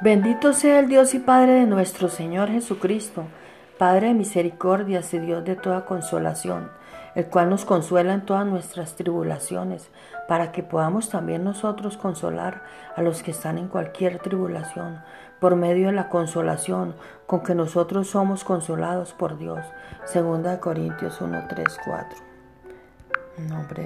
Bendito sea el Dios y Padre de nuestro Señor Jesucristo, Padre de misericordias y Dios de toda consolación, el cual nos consuela en todas nuestras tribulaciones, para que podamos también nosotros consolar a los que están en cualquier tribulación, por medio de la consolación con que nosotros somos consolados por Dios. Segunda Corintios 1, 3, 4. En nombre de